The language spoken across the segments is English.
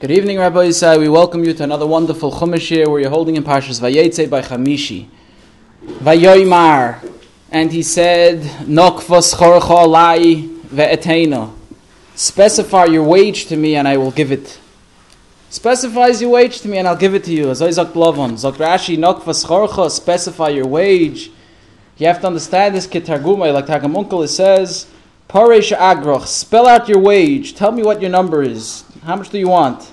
Good evening, Rabbi Yisai. We welcome you to another wonderful Chumash here where you're holding in Parshas Vayetze by Chamishi. Vayoymar. And he said, Nokvas chorcha alai ve'etena. Specify your wage to me and I will give it. Specifies your wage to me and I'll give it to you. As Isaac Blavon. Zok Rashi, Nokvas chorcha, specify your wage. You have to understand this Kitargumai, like Tagamunkel it says, Paresh Agroch, spell out your wage. Tell me what your number is. How much do you want?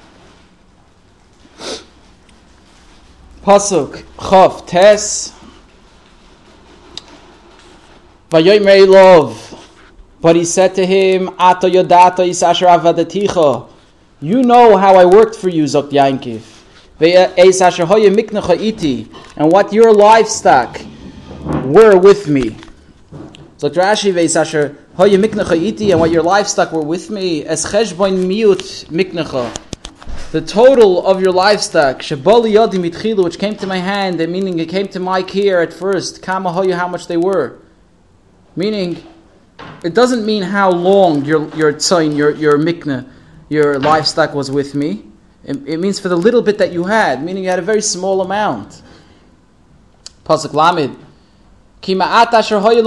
Pasuk Chav Tes Vayomer Love. But he said to him, Ato Yodata Isasher Avadaticha. You know how I worked for you, Zok Yankiv. And what your livestock were with me. Zok Rashi Hoye miknecha iti, and what your livestock were with me, as cheshboin miut miknecha. The total of your livestock, shabali yadi mitchilu, which came to my hand, and meaning it came to my care at first, kama hoye, how much they were. Meaning, it doesn't mean how long your your tzayin, your your mikna, your livestock was with me. It, it, means for the little bit that you had, meaning you had a very small amount. Pasuk lamid. Kima asher hoye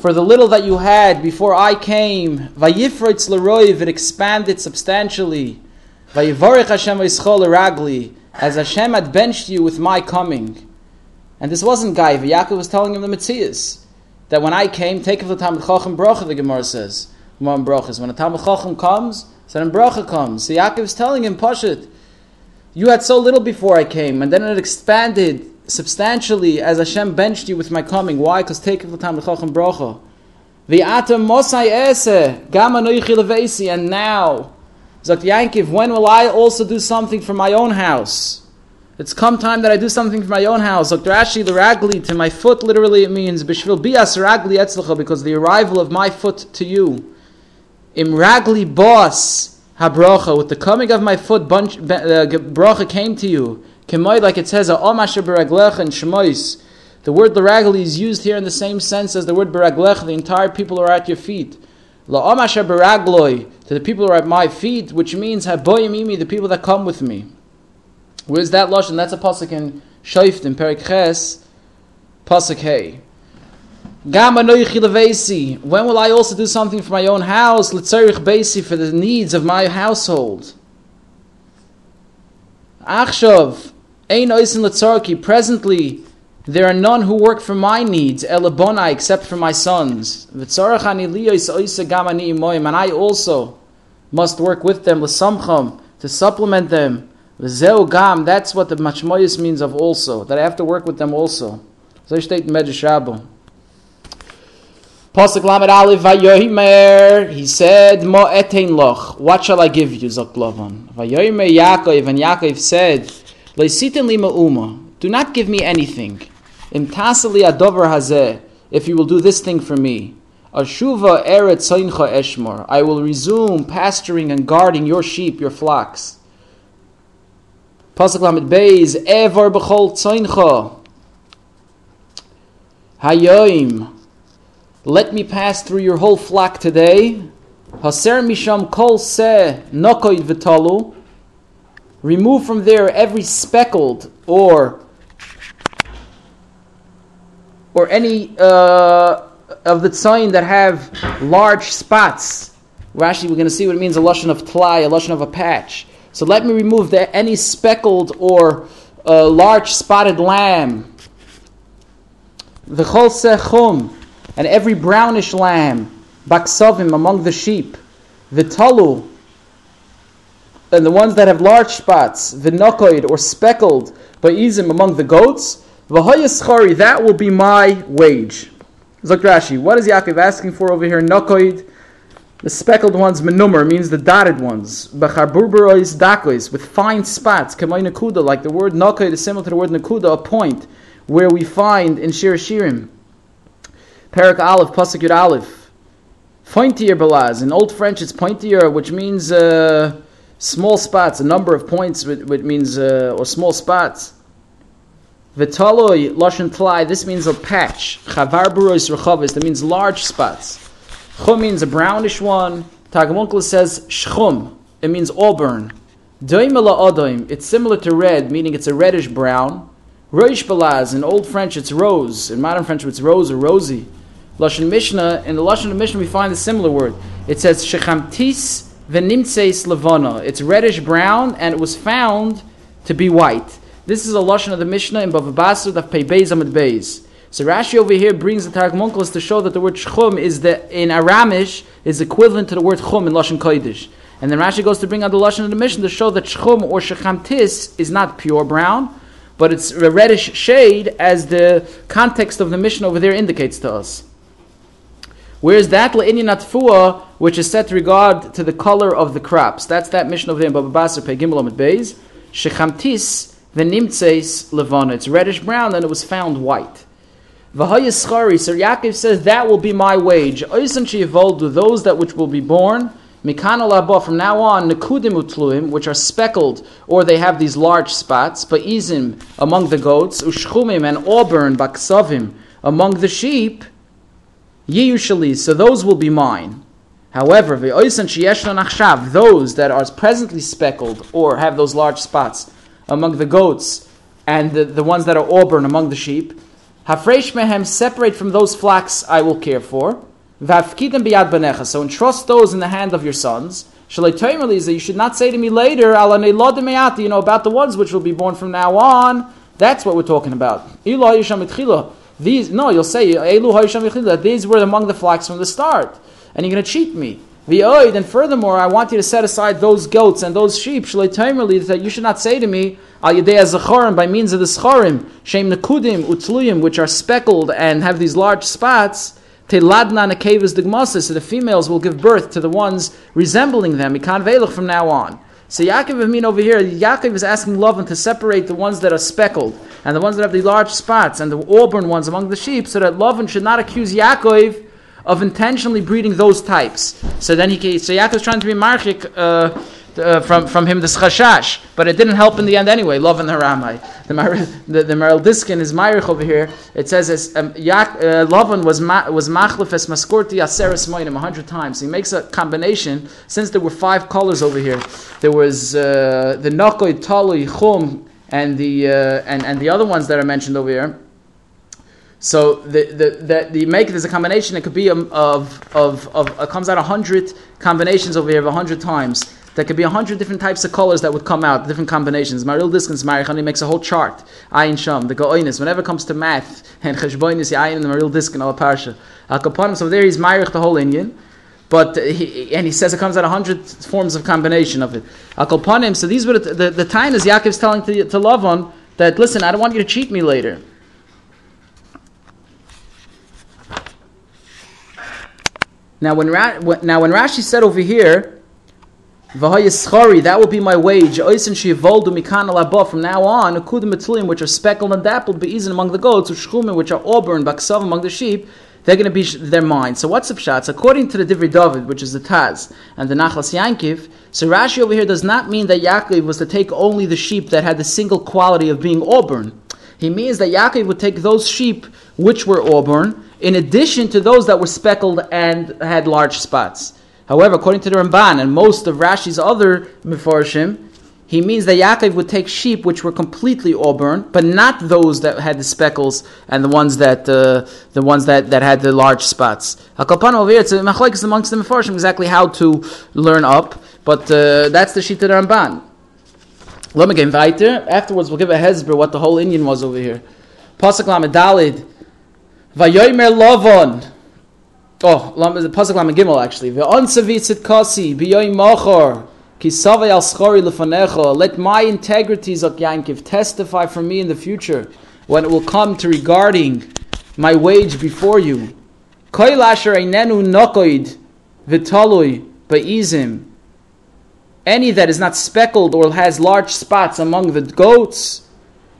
for the little that you had before I came, vayifritz leroiv, it expanded substantially. Vayivarech Hashem ragli, as Hashem had benched you with my coming. And this wasn't Guy. Yaakov was telling him the Metzias that when I came, take of the Talmud Chacham bracha. The Gemara says, When a Talmud Chacham comes, then bracha comes. So Yaakov is telling him, Pashit, you had so little before I came, and then it expanded substantially as Hashem benched you with my coming. Why? Because take the time chacham bracha. V'atem mosai ese gama levesi. And now, Zakt Yankiv, when will I also do something for my own house? It's come time that I do something for my own house. Dr. Ashi, the ragli to my foot, literally it means bishvil bias ragli etzlacha, because the arrival of my foot to you. Im ragli boss habrocha with the coming of my foot, bunch, uh, bracha came to you. Kemoid, like it says, Omasha beraglech and Shemois. The word Beragli is used here in the same sense as the word Beraglech, the entire people are at your feet. La Omasha beragloi, to the people who are at my feet, which means Haboyim the people that come with me. Where's that Lashon? That's a pasuk in Shaift in Perik Ches, pasuk Hey. When will I also do something for my own house? Litzarich Beisi for the needs of my household. Achshav, Ein oisin letzarki. Presently, there are none who work for my needs, elabonai, except for my sons. And I also must work with them, l'samcham, to supplement them. Gam, that's what the machmoyis means of also, that I have to work with them also. So state Rabbah. Pasuk Lamed Aleph Vayomer. He said, Mo etein loch. What shall I give you, Zok Lavan? Vayomer Yaakov, and Yaakov said, do not give me anything. If you will do this thing for me. Ashuva eret soincha eshmor. I will resume pasturing and guarding your sheep, your flocks. Pasuk lamed beis ever b'chol tzoincha. Hayoim. Let me pass through your whole flock today. Haser misham kol se nokoid v'talu remove from there every speckled or or any uh, of the tzayin that have large spots. We're actually we're going to see what it means a lashon of tlai, a lashon of a patch. So let me remove the, any speckled or uh, large spotted lamb. The chol sechum and every brownish lamb, baksavim among the sheep, the talu and the ones that have large spots, v'nokoid or speckled, izim among the goats, v'hoyaschari, that will be my wage. Look Rashi, what is Yaakov asking for over here? Nokoid, the speckled ones, menumar, means the dotted ones. B'charburberois dakois, with fine spots, kamay nakuda, like the word nokoid is similar to the word nakuda, a point, where we find in Shir Shirim. Perak Aleph, Pasuk Yud Aleph. Pointier balaz. In Old French, it's pointier, which means... Uh, small spots, a number of points, which means, uh, or small spots. Vitaloi lashon tlai. This means a patch. Chavar burois rechavis. That means large spots. Chum means a brownish one. Targum says shchum. It means auburn. Doimela odoim. It's similar to red, meaning it's a reddish brown. Roish balaz. In Old French, it's rose. In modern French, it's rose or rosy. Lashon Mishnah. In the Lashon of Mishnah, we find a similar word. It says shechamtis venimtseis levana. It's reddish brown, and it was found to be white. This is a lashon of the Mishnah in Bava Basra of Pei Beis Amid Beis. So Rashi over here brings the Targum to show that the word shchum is the in Aramish is equivalent to the word chum in lashon kodesh. And then Rashi goes to bring out the lashon of the Mishnah to show that shchum or shechamtis is not pure brown, but it's a reddish shade, as the context of the Mishnah over there indicates to us. Whereas that le'inyan atfua, which is set regard to the color of the crops, that's that Mishnah over there in Baba Basar Pei Gimel Amid Beis, shechamtis v'nimtzeis levana. It's reddish brown, and it was found white. V'hayischari, so Yaakov says, that will be my wage. Oisan sheyivoldu, those that which will be born, mikan alabah, from now on, nekudim utluim, which are speckled, or they have these large spots, ba'izim, among the goats, ushchumim, and auburn, baksavim, among the sheep, yiyushali, so those will be mine. However, those that are presently speckled or have those large spots among the goats and the, the ones that are auburn among the sheep, Hafresh mehem, separate from those flocks I will care for. Vavkidim biyad banecha. So entrust those in the hand of your sons. Shalei you should not say to me later, you know, about the ones which will be born from now on. That's what we're talking about. These, no, you'll say, that these were among the flocks from the start. And you're going to cheat me. V'oid, and furthermore, I want you to set aside those goats and those sheep, that you should not say to me, al yedei zachorim, by means of the scharim, shem nekudim, utluyim, which are speckled and have these large spots, teladna nekevas digmasis, so the females will give birth to the ones resembling them, ikan velach from now on. So Yaakov I mean over here, Yaakov is asking Lavan to separate the ones that are speckled and the ones that have the large spots and the auburn ones among the sheep, so that Lavan should not accuse Yaakov of intentionally breeding those types. So then he, so Yaakov is trying to be marchik uh, uh, from, from him this chashash, but it didn't help in the end anyway. Love and haramai. The the, the Maral Diskin is Myrich over here. It says as um, uh, Lavan was ma, was machlef es maskorti aseres moinim a hundred times. He makes a combination. Since there were five colors over here, there was uh, the nokoi, talui, chum, and the uh, and and the other ones that are mentioned over here. So the the the, the make there's a combination. It could be of of of, of it comes out a hundred combinations over here of a hundred times. There could be a hundred different types of colors that would come out, different combinations. Maril Diskins Marichani makes a whole chart. Ayin Sham, the Goinis. Whenever it comes to math and Cheshboinis, Ayin and the Maril Diskin al Parsha. Al. So there he's Marich the whole Indian. But he, and he says it comes out a hundred forms of combination of it. Al Kapanim. So these were the, the, the time as Yaakov's telling to, to Lavan that listen, I don't want you to cheat me later. Now when, Ra- now when Rashi said over here, that will be my wage. From now on, which are speckled and dappled, beizin among the goats, which are auburn, baksav among the sheep, they're going to be their mind. So what's the pshat? According to the Divri David, which is the Taz, and the Nachlas Yankiv, so Rashi over here does not mean that Yaakov was to take only the sheep that had the single quality of being auburn. He means that Yaakov would take those sheep which were auburn, in addition to those that were speckled and had large spots. However, according to the Ramban and most of Rashi's other Mefarshim, he means that Yaakov would take sheep which were completely auburn, but not those that had the speckles and the ones that uh, the ones that, that had the large spots. Hakalpan over here, it's a machlekes amongst the Mefarshim exactly how to learn up, but uh, that's the sheet of the Ramban. Let me get weiter. Afterwards, we'll give a hezber what the whole Indian was over here. Pasuk Lamed Dalid. Vayomer Lovon. Oh, Pasuk Lamed Gimel actually. Ve'onsavitzit kasi biyoy mochor. Let my integrity, Zok Yankiv, testify for me in the future when it will come to regarding my wage before you. Any that is not speckled or has large spots among the goats,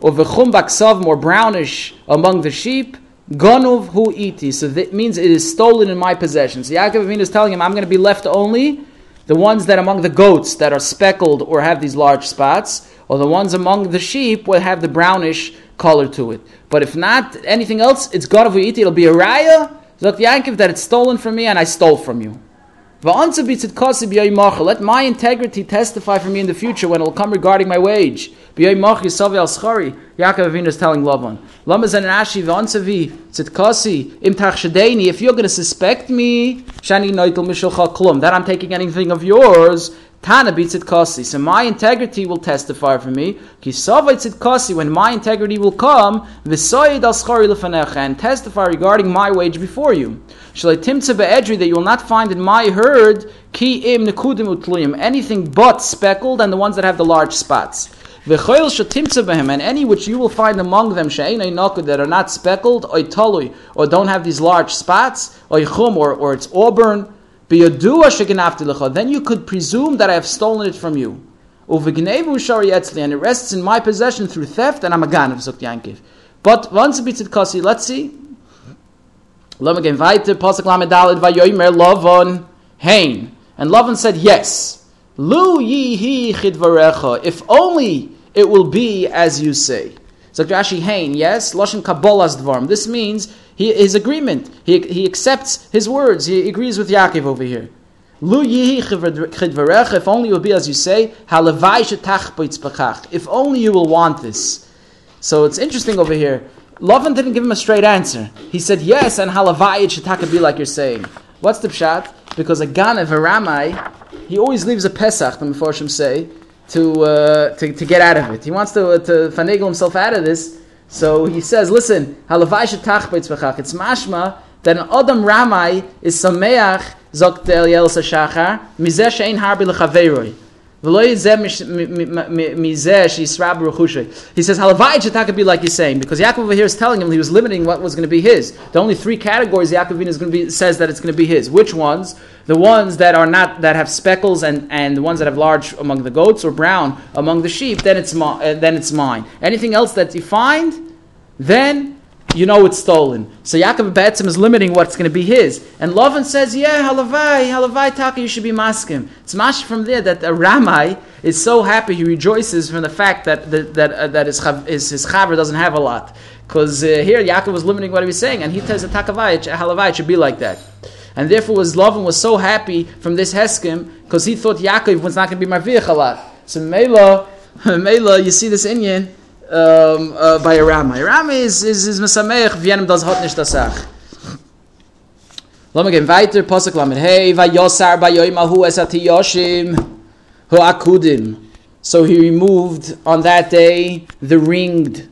or v'chum more brownish among the sheep, Ganuv hu iti. So that means it is stolen in my possession. So Yaakov Avinu is telling him, I'm going to be left only the ones that among the goats that are speckled or have these large spots, or the ones among the sheep will have the brownish color to it. But if not anything else, it's God iti. It'll be a raya, Zok Yaakov, that it's stolen from me and I stole from you. Let my integrity testify for me in the future when it will come regarding my wage. Yaakov Avinu is telling Lavan. If you're going to suspect me, that I'm taking anything of yours, Tana beats it kasi. So my integrity will testify for me. Kisavaitz it kasi. When my integrity will come, v'soyed al lefanecha and testify regarding my wage before you. Shalatimtza be'edri that you will not find in my herd ki im nekudim utluyim anything but speckled and the ones that have the large spots. V'choil shatimtza behem and any which you will find among them she'enay nakud that are not speckled or talui or don't have these large spots or chum or, or it's auburn then you could presume that I have stolen it from you. And it rests in my possession through theft, and I'm a ganav, sagt Yankiv. But once a bit kasi, let's see. Lavan gehen weiter, Pasuk Lamedalid, Vayoymer Lavan, Hain. And Lavan said, yes. Lu yihi chidvarecha, if only it will be as you say. So Rashi Hain, yes, Lashon Kabbalah's dvarm. This means he, his agreement. He, he accepts his words. He agrees with Yaakov over here. Lu if only it will be as you say, halavai shetach If only you will want this. So it's interesting over here. Lavan didn't give him a straight answer. He said yes, and halavai shetach be like you're saying. What's the pshat? Because a ganav, a ramai, he always leaves a pesach, the Meforshim say, to, uh, to, to get out of it. He wants to, uh, to finagle himself out of this, so he says, listen, It's mashma that an Adam Ramai is sameach, zokt Eliel Shachar, mizeh she'ein harbi lechaveiroi. He says, Halavai Chetaka be like he's saying, because Yaakov over here is telling him he was limiting what was going to be his. The only three categories Yaakov is going to be says that it's going to be his. Which ones? The ones that are not that have speckles and, and the ones that have large among the goats or brown among the sheep, then it's uh, then it's mine. Anything else that you find, then you know it's stolen. So Yaakov Betzim is limiting what's going to be his. And Lavan says, yeah, halavai, halavai taka, you should be maskim. It's mash from there that a Ramai is so happy, he rejoices from the fact that, that, that, uh, that his, his, his chaver doesn't have a lot. Because uh, here Yaakov was limiting what he was saying, and he tells a takavai, halavai, it should be like that. And therefore was Lavan was so happy from this heskim, because he thought Yaakov was not going to be marviach a lot. So Mela, Mela, you see this Indian, um, uh, by a Rama. Is, is, is Mesameach, Vienem hot das Sach. Lass mal gehen weiter, Posek Lamed. Hey, vayosar bayoimahu esati yoshim hu akudim. So he removed on that day the ringed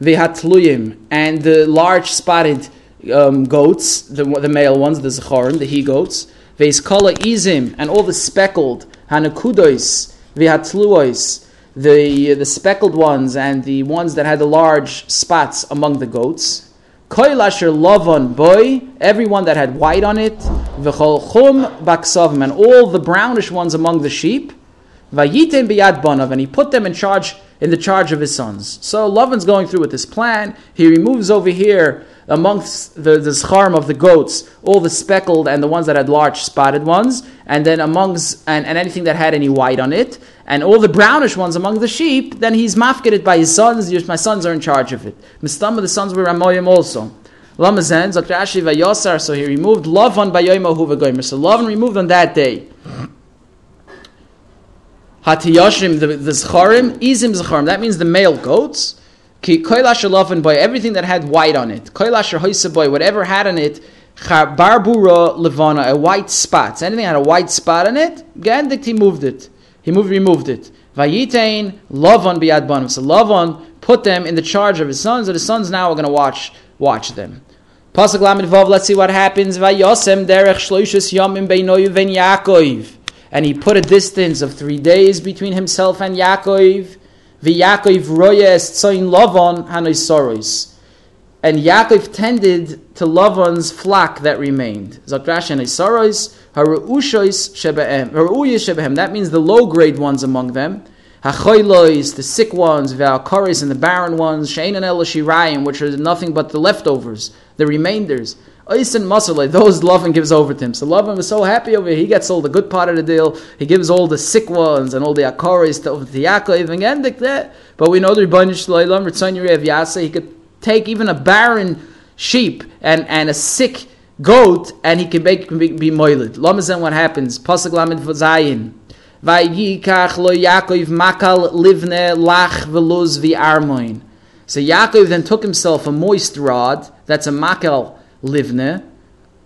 vihatluyim and the large spotted um, goats, the, the male ones, the zachorim, the he goats, veiskala izim, and all the speckled hanakudois, vihatluois, the, the speckled ones and the ones that had the large spots among the goats. Koilasher lovon boy, everyone that had white on it, v'chol chum baksavim, and all the brownish ones among the sheep. Vayitem biyad banav, and he put them in charge in the charge of his sons. So Lavan's going through with this plan. He removes over here amongst the, the scharm of the goats, all the speckled and the ones that had large spotted ones, and then amongst and, and anything that had any white on it, and all the brownish ones among the sheep, then he's mafketed by his sons. My sons are in charge of it. Mistama, the sons were Ramoyim also. Lamazen, Zakrashi Vayosar, so he removed Lavan Bayoimahu Vagoimer. So Lavan removed on that day. Hatiyashim, the, the Zcharim, Izim Zcharim, that means the male goats. Loven boy, everything that had white on it. Boy, whatever had on it, barbura levana, a white spot. So anything had a white spot on it, Gandik he moved it. He moved, removed it. Vayitain lovan biad banim. So Lavan put them in the charge of his sons, and his sons now are going to watch watch them. Pasuk Lamed let's see what happens. Vayosem derech shloishus Yaakov. And he put a distance of three days between himself and Yaakov. V'Yaakov royes tzoin Lavan hanoisoros. And Yaakov tended to Lavan's flock that remained. Zakrash and Isoros, Haru'ushois shebehem. Haru'uyis shebehem. That means the low grade ones among them. Hachoilois, the sick ones, Valkoris, and the barren ones, Shein and Elashirayim, which are nothing but the leftovers, the remainders. Ois and Masalai, those Lavan gives over to him. So Lavan was so happy over here. He gets all the good part of the deal. He gives all the sick ones and all the Akoris to, the Yaakov and Endik there. But we know the Rebbeinu Shloilam, Ritzon Yerev Yasa, he could take even a barren sheep and, and a sick goat, and he can make be, be moiled. Lamazen, what happens? Pasuk Lamed Zayin. Vayikach lo Yaakov makal livne lach veluz vi So Yaakov then took himself a moist rod, that's a makal livne,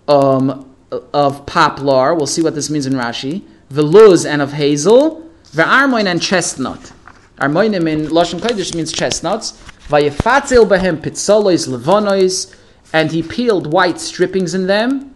um, of poplar. We'll see what this means in Rashi. Veluz and of hazel, ve'armoin and chestnut. Armoinim in Lashon Kodesh means chestnuts. Vayefatzel behem pitzolois levonois, and he peeled white strippings in them.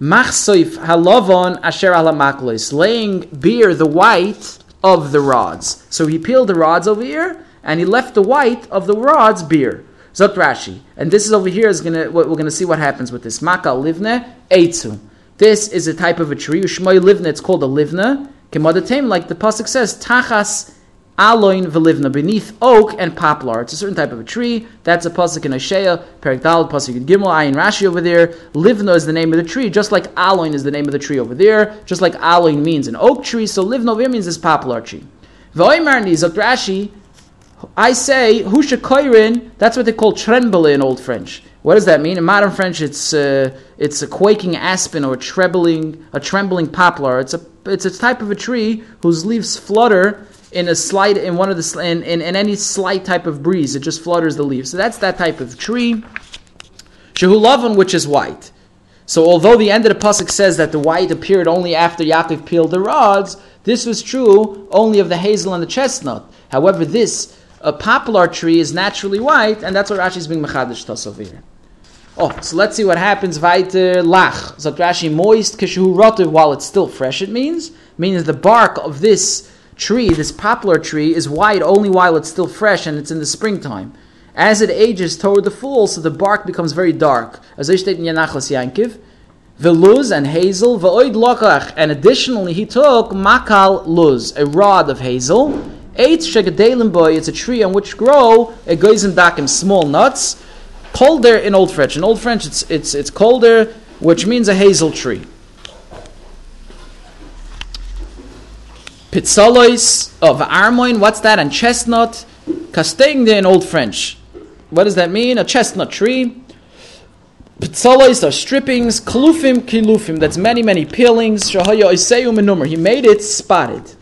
Machsoif halovon asher alamaklois, laying beer the white of the rods. So he peeled the rods over here, and he left the white of the rods beer. Zot Rashi, and this is over here is gonna we're gonna see what happens with this makal livne eitzu. This is a type of a tree. Ushmoy livne. It's called a livne. Kemadatem, like the pasuk says, tachas aloin velivna beneath oak and poplar. It's a certain type of a tree. That's a pasuk in Ashaya, Perik Dal, pasuk in Gimel, Ayin Rashi over there. Livna is the name of the tree, just like aloin is the name of the tree over there. Just like aloin means an oak tree, so livna over here means this poplar tree. V'oimar nizot Rashi. I say husha koirin. That's what they call tremble in Old French. What does that mean? In modern French, it's uh, it's a quaking aspen or a trembling a trembling poplar. It's a it's a type of a tree whose leaves flutter in a slight in one of the in, in, in any slight type of breeze. It just flutters the leaves. So that's that type of tree. Shehulavon, which is white. So although the end of the pasuk says that the white appeared only after Yaakov peeled the rods, this was true only of the hazel and the chestnut. However, this a poplar tree is naturally white, and that's what Rashi is being mechadish tas over here. Oh, so let's see what happens. Weiter lach. So Rashi moist kishu rotiv while it's still fresh. It means means the bark of this tree, this poplar tree, is white only while it's still fresh and it's in the springtime. As it ages toward the fall, so the bark becomes very dark. As I state in Yanachlas Yankiv, luz and hazel, v'oid lokach, and additionally he took makal luz, a rod of hazel, eight shegadelim boy, it's a tree on which grow a goizim dakim, small nuts, Colder in Old French. In Old French, it's, it's, it's colder, which means a hazel tree. Pizzalois of armoin, what's that? And chestnut. Castaigna in Old French. What does that mean? A chestnut tree. Pizzalois are strippings. Kalufim kilufim. That's many, many peelings. Shahaya iseyu menumar. He made it spotted.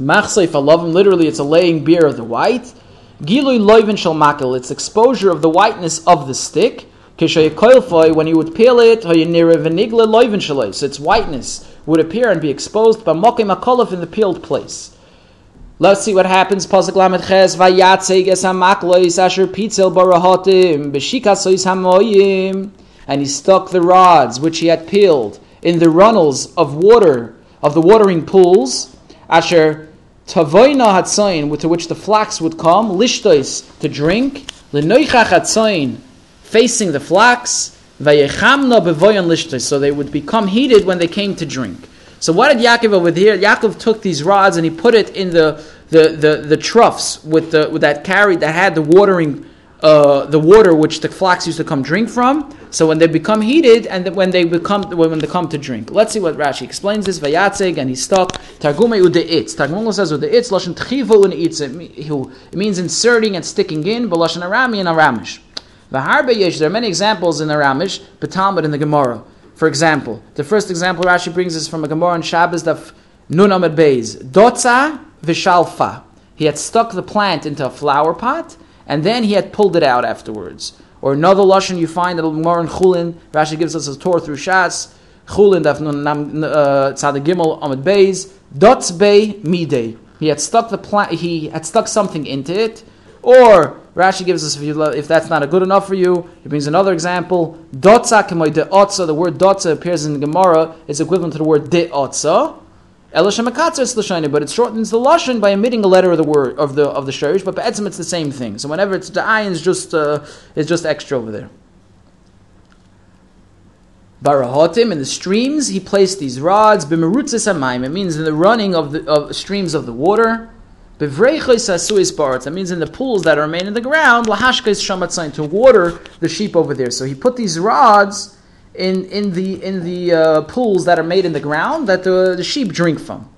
Machseif alavim. Literally, it's a laying beer of the white. Gilui loivin shel makel, it's exposure of the whiteness of the stick. When you would peel it, so its whiteness would appear and be exposed by mokim akolov in the peeled place. Let's see what happens. Pasuk lamed ches vayatzeg es hamaklois asher pitzel barahotim b'shikasois hamoyim, and he stuck the rods which he had peeled in the runnels of water of the watering pools. Asher Tavoina hatzain, with which the flax would come, lishtois, to drink, lenoichach hatzain, facing the flax, vayechamna bevoyan lishtois, so they would become heated when they came to drink. So what did Yaakov over here? Yaakov took these rods and he put it in the, the, the, the troughs with, the, with that carried that had the watering uh, the water which the flax used to come drink from. So when they become heated and when they become when they come to drink. Let's see what Rashi explains this. Vayatzeg and he's stuck. Targume udeitz. Targum says udeitz lashon tchivu and It means inserting and sticking in. But lashon arami and aramish. V'harbe yesh. There are many examples in Aramish, but in the Gemara. For example, the first example Rashi brings is from a Gemara in Shabbos that Nun Beis. Dotza v'shalfa. He had stuck the plant into a flower pot and then he had pulled it out afterwards. Or another lashon you find that more in Chulin. Rashi gives us a tour through Shas. Chulin daf uh, tzad gimel amid beis dots bay midei. He had stuck the plant. He had stuck something into it. Or Rashi gives us if, you, if that's not a good enough for you, he brings another example. Dotza de otza. The word dotza appears in the Gemara. It's equivalent to the word de otza. But it shortens the lashon by omitting a letter of the word of the of the shirish, but be'etzim it's the same thing. So whenever it's the ayin is just uh, is just extra over there. Barahotim in the streams he placed these rods b'merutzis amayim. It means in the running of the of streams of the water. Bevreichos asuis barat. That means in the pools that remain in the ground. Lahashkais shamatzayin to water the sheep over there. So he put these rods in, in the, in the uh, pools that are made in the ground that the, the sheep drink from.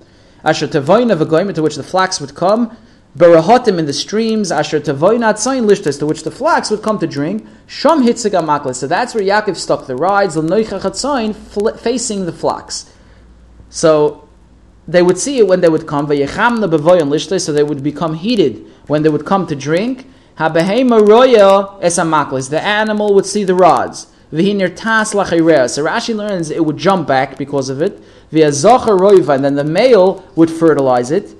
Asher tevoina v'goyim, to which the flax would come, Barahotim in the streams, Asher Tavoinat Tzayin Lishtas, to which the flax would come to drink, Shom Hitziga Maklis. So that's where Yaakov stuck the rides, L'noicha facing the flax. So they would see it when they would come, Vayechamna Bevoyan Lishtas, so they would become heated when they would come to drink. Habehema Roya Esamaklis. The animal would see the rods. V'hinir Tas Lachirea. So Rashi learns it would jump back because of it. Via Zocher Roiva, and then the male would fertilize it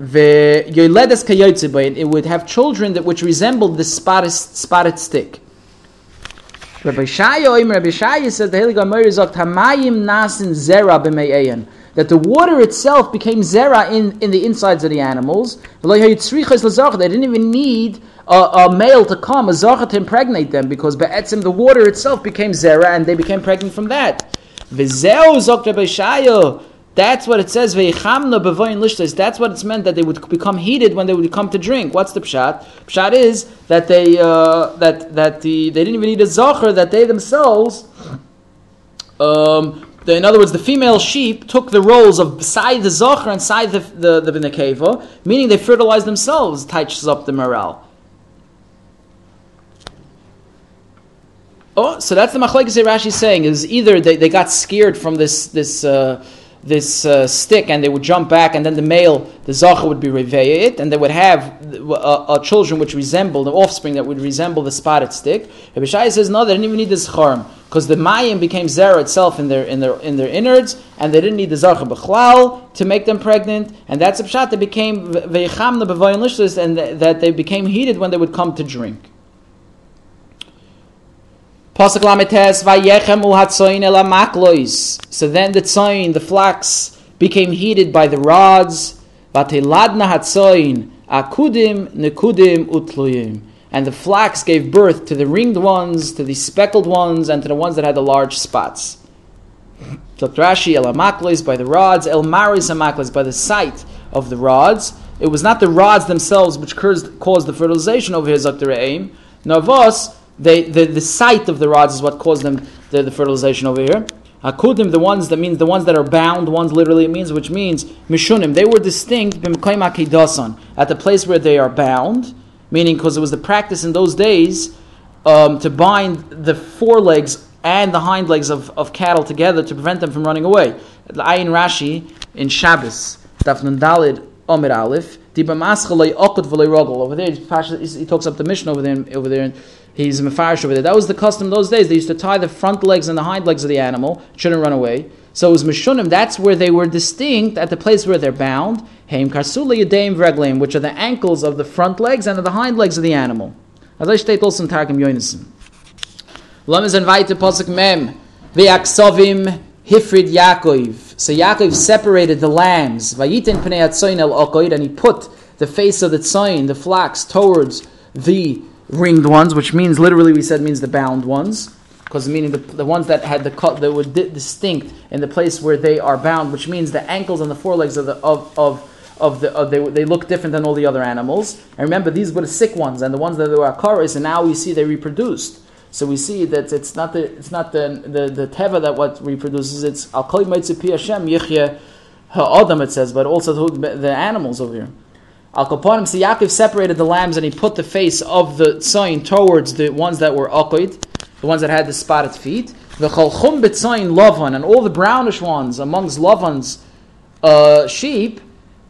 it would have children that which resembled the spotted, spotted stick. Rabbi Shaya, Rabbi Shaya said the Helig Amor Hamayim nasin zera b'me'eyan that the water itself became zera in, in the insides of the animals. They didn't even need a, a male to come, a zachat to impregnate them, because be'etzim the water itself became zera and they became pregnant from that. V'zeu zok Rabbi Shaya that's what it says. That's what it's meant that they would become heated when they would come to drink. What's the pshat? Pshat is that they uh, that that the they didn't even need a zacher. That they themselves, um, in other words, the female sheep took the roles of beside the zacher and side the the, the meaning they fertilized themselves. Touches up the morale. Oh, so that's the machlekes Rashi saying is either they, they got scared from this this. Uh, this uh, stick and they would jump back, and then the male, the zacha, would be it, and they would have uh, uh, children which resemble the offspring that would resemble the spotted stick. Abishai says no, they didn't even need this charm because the mayim became zera itself in their in their in their innards, and they didn't need the zacha b'chlal to make them pregnant, and that's a pshat. They became veichamna b'vayin and that they became heated when they would come to drink. So then the tzoin, the flax, became heated by the rods. Vateladna hatzoin akudim nekudim utluyim. And the flax gave birth to the ringed ones, to the speckled ones, and to the ones that had the large spots. Rashi el by the rods, el maris amaklois by the sight of the rods. It was not the rods themselves which caused the fertilization over here, Dr. Aim. Navos, they, the, the sight of the rods is what caused them the, the fertilization over here. Akudim, the ones that means the ones that are bound, ones literally it means, which means mishunim. They were distinct at the place where they are bound, meaning because it was the practice in those days um, to bind the forelegs and the hind legs of, of cattle together to prevent them from running away. The Ayin Rashi in Shabbos, Dafnun Dalid Omer Aleph, over there, he talks up the mission over there, over there He's mafarish over there. That was the custom those days. They used to tie the front legs and the hind legs of the animal. It shouldn't run away. So it was mishunim. That's where they were distinct at the place where they're bound. Heim karsula yadeim vregleim, which are the ankles of the front legs and of the hind legs of the animal. As I state also in Targum Yonason. Lamas and weiter posuk mem ve'aksovim hifrid Yaakov. So Yaakov separated the lambs. Vayitin pnei el and he put the face of the tzoin, the flax, towards the ringed ones, which means literally we said means the bound ones, because meaning the, the ones that had the cut that were di- distinct in the place where they are bound, which means the ankles and the forelegs of the of of of the of they, they look different than all the other animals. And remember, these were the sick ones, and the ones that were akaris, and now we see they reproduced. So we see that it's not the it's not the the, the teva that what reproduces. It's al Hashem yichya ha'adam it says, but also the animals over here. Al Kaponim, so Yaakov separated the lambs and he put the face of the sign towards the ones that were akoid, the ones that had the spotted feet. The chalchum betzayin lavan and all the brownish ones amongst lavan's uh, sheep.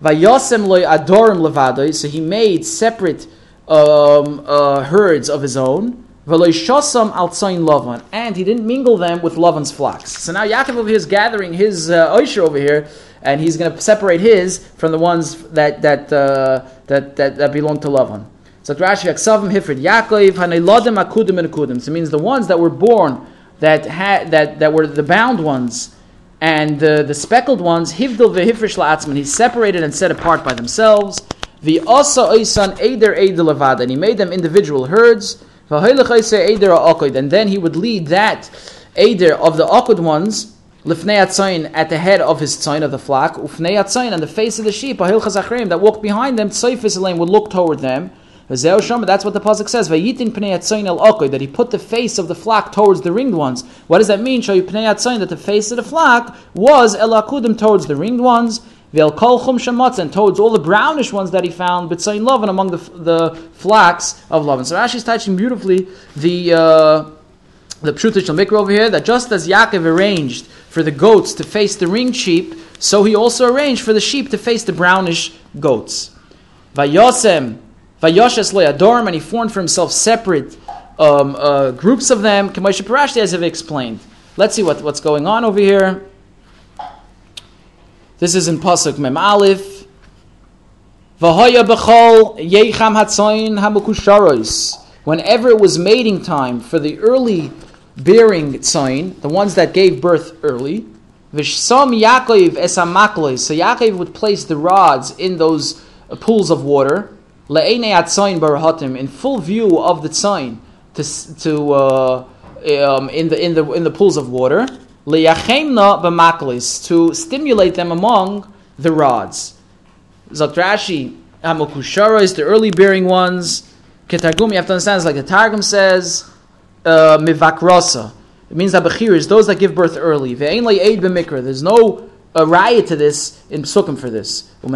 Vayosem loy adorim levadoi. So he made separate um, uh, herds of his own. V'loy shosam al tzayin lavan, and he didn't mingle them with lavan's flocks. So now Yaakov over here is gathering his uh, over here and he's going to separate his from the ones that that uh, that, that, that belong to Lavan. So Rashi Aksavim Hifrid Yaakov Haneladim Akudim and Akudim. So it means the ones that were born that had that, that were the bound ones and the, the speckled ones Hivdil vehifrish la'atzman. He separated and set apart by themselves. The Asa Oisan Eider Levad, and he made them individual herds. And then he would lead that Eider of the awkward ones Lifnei atzayin at the head of his tzayin of the flock, ufnei atzayin on the face of the sheep, ahil chazachrim that walked behind them, tzayfis would look toward them. That's what the pasuk says. Vayitin pnei atzayin el okoy that he put the face of the flock towards the ringed ones. What does that mean? Show you pnei atzayin that the face of the flock was el akudim towards the ringed ones, Ve'el kol chum and towards all the brownish ones that he found, but b'tzayin Lavan, among the, the flax of Lavan. So Rashi is touching beautifully the, uh, the Pshutish Mikra over here, that just as Yaakov arranged for the goats to face the ringed sheep, so he also arranged for the sheep to face the brownish goats. Vayosem, Vayoshes Le'adorim, and he formed for himself separate um, uh, groups of them, Kamosha Parashti, as I've explained. Let's see what, what's going on over here. This is in Pasuk Mem Aleph. V'hoya b'chol yeicham hatzoyin hamukusharos. Whenever it was mating time for the early bearing tzoyin, the ones that gave birth early, v'sham Yaakov esamaklois. So Yaakov would place the rods in those uh, pools of water, le'ene atzoyin barahatim, in full view of the tzoyin, to to uh, um, in the in the in the pools of water liyachemna b'maklis to stimulate them among the rods. Zaktrashi hamokushara is the early bearing ones. Ketargum, you have to understand, it's like the Targum says, uh, mivakrosa. It means that Bechir is those that give birth early. There's no a riot to this in Psukim for this. Uh,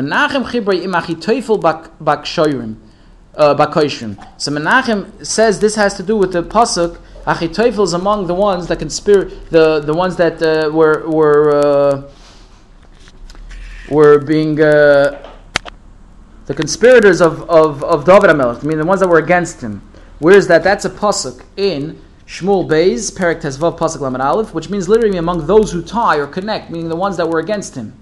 so Menachem says this has to do with the pasuk Achitophel is among the ones that conspire, the, the ones that uh, were were uh, were being uh, the conspirators of, of, of David HaMelech, I mean the ones that were against him. Where is that? That's a pasuk in Shmuel Beis, Perak Tezvav Pasuk Lamed Aleph, which means literally among those who tie or connect, meaning the ones that were against him.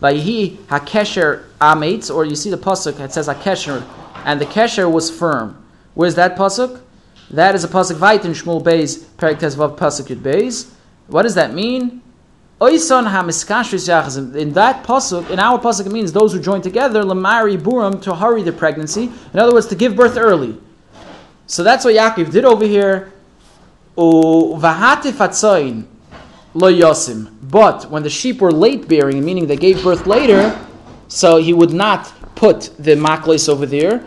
Vayhi Hakesher Ametz, or you see the pasuk, it says Hakesher, and the Kesher was firm. Where's that pasuk? That is a pasuk vayit in Shmuel Beis, Perik Tezvav pasuk Yud Beis. What does that mean? Oison hamiskashris In that pasuk, in our pasuk, it means those who join together lamari buram to hurry the pregnancy. In other words, to give birth early. So that's what Yaakov did over here. But when the sheep were late bearing, meaning they gave birth later, so he would not put the maklis over there.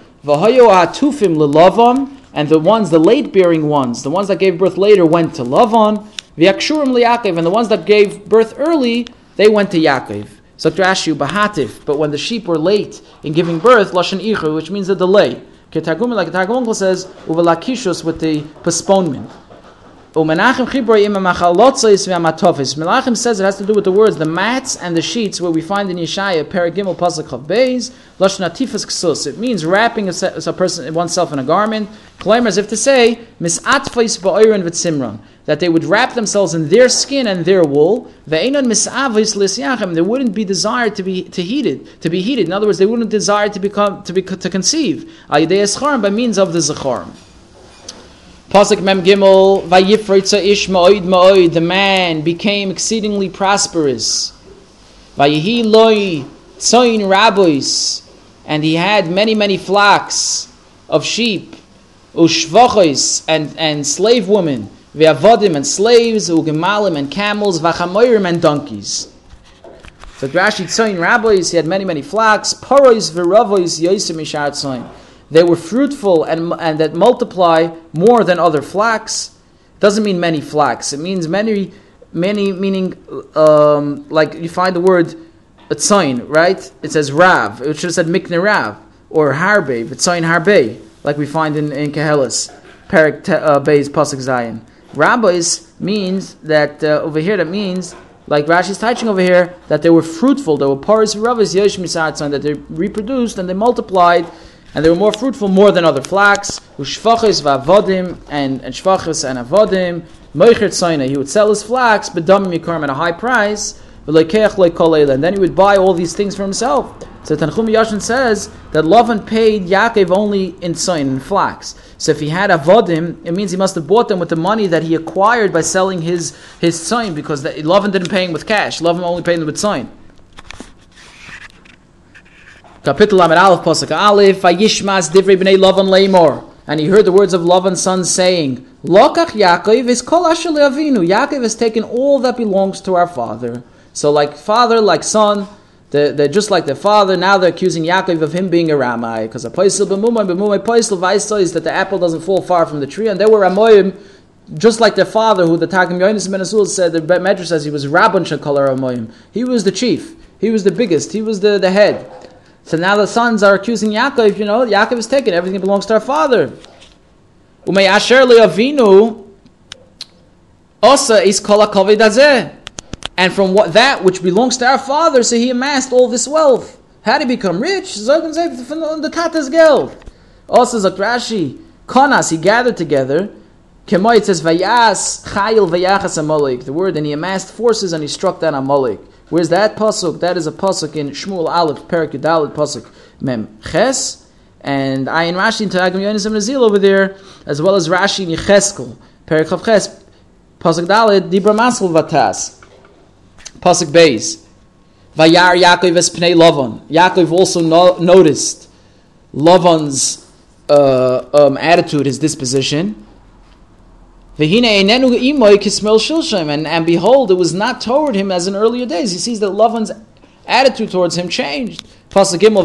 And the ones, the late bearing ones, the ones that gave birth later, went to Lavan. And the ones that gave birth early, they went to Yaakov. So Ashu Bahatif, but when the sheep were late in giving birth, which means a delay. Ketargum, like Targum says, Uvelakishus with the postponement. Menachem says it has to do with the words, the mats and the sheets, where we find in Yeshaya, Paragimel Pasuk of Beis, Lashnatifas Ksus. It means wrapping a, a person oneself in a garment, claim as if to say, Misatfais Ba'oiran V'tzimran, that they would wrap themselves in their skin and their wool. They wouldn't be desired to be to heated, to be heated. In other words, they wouldn't desire to become to be to conceive. by means of the Zacharim. Pasuk Mem Gimel, Vayifritza Ish Ma'oid Ma'oid, the man became exceedingly prosperous. Vayihi Loi Tzoin Rabbis, and he had many, many flocks of sheep, Ushvachos, and, and slave women, Ve'avodim, and slaves, Ugemalim, and camels, Vachamoirim, and donkeys. So Rashi Tzoin Rabbis, he had many, many flocks, Porois Ve'ravois Yosim Ishar Tzoin they were fruitful and, and that multiply more than other flax. Doesn't mean many flax. It means many, many meaning um, like you find the word sign, right? It says rav. It should have said mikne rav or harbe, v'tzayin harbe, like we find in, in Kehelis, Perik uh, Beis Pasuk Zayin. Rabbis means that uh, over here that means like Rashi's teaching over here that they were fruitful. They were paris rabbis yesh that they reproduced and they multiplied and they were more fruitful more than other flax. Ushvachis va'avodim and and shvachis and avodim. Moicher tzayna. He would sell his flax, but yikarim at a high price. And then he would buy all these things for himself. So Tanchum Yashin says that Lavan paid Yaakov only in tzayin, in flax. So if he had avodim, it means he must have bought them with the money that he acquired by selling his his tzayin, because Lavan didn't pay him with cash. Lavan only paid him with tzayin. Kapitel Amid Aleph Pasuk Aleph Vayishmas Divrei Bnei Lavan Leimor. And he heard the words of Lavan's son saying, Lokach Yaakov is kol asher Avinu. Yaakov has taken all that belongs to our father. So like father, like son, they're, they're just like their father. Now they're accusing Yaakov of him being a Ramai. Because a Paisel b'mumay b'mumay Paisel Vaisa is that the apple doesn't fall far from the tree. And they were Ramoyim, just like their father, who the Targum Yonis Ben said, the Medrash says he was Rabban Shekol Ramoyim. He was the chief. He was the biggest. He was the, the head. So now the sons are accusing Yaakov, you know, Yaakov is taken. Everything belongs to our father. Umay asher avinu osa is kol And from what that which belongs to our father, so he amassed all this wealth. How did he become rich? Zogan say from the katas geld. Also Zakt Rashi, konas he gathered together. Kemoi it says vayas chayil vayachas amalek. The word and he amassed forces and he struck down Amalek. Where's that pasuk? That is a pasuk in Shmuel Aleph Perak Yudalit pasuk Mem Ches, and Ayin Rashi in Targum Yonis Nazil over there, as well as Rashi in Yecheskel Perak Chav Ches pasuk Dalit Dibra Masel Vatas pasuk Beis Vayar Yaakov es Pnei Lavan. Yaakov also no- noticed Lavan's uh, um, attitude, his disposition. And, and behold, it was not toward him as in earlier days. He sees that Lavan's attitude towards him changed. And Hashem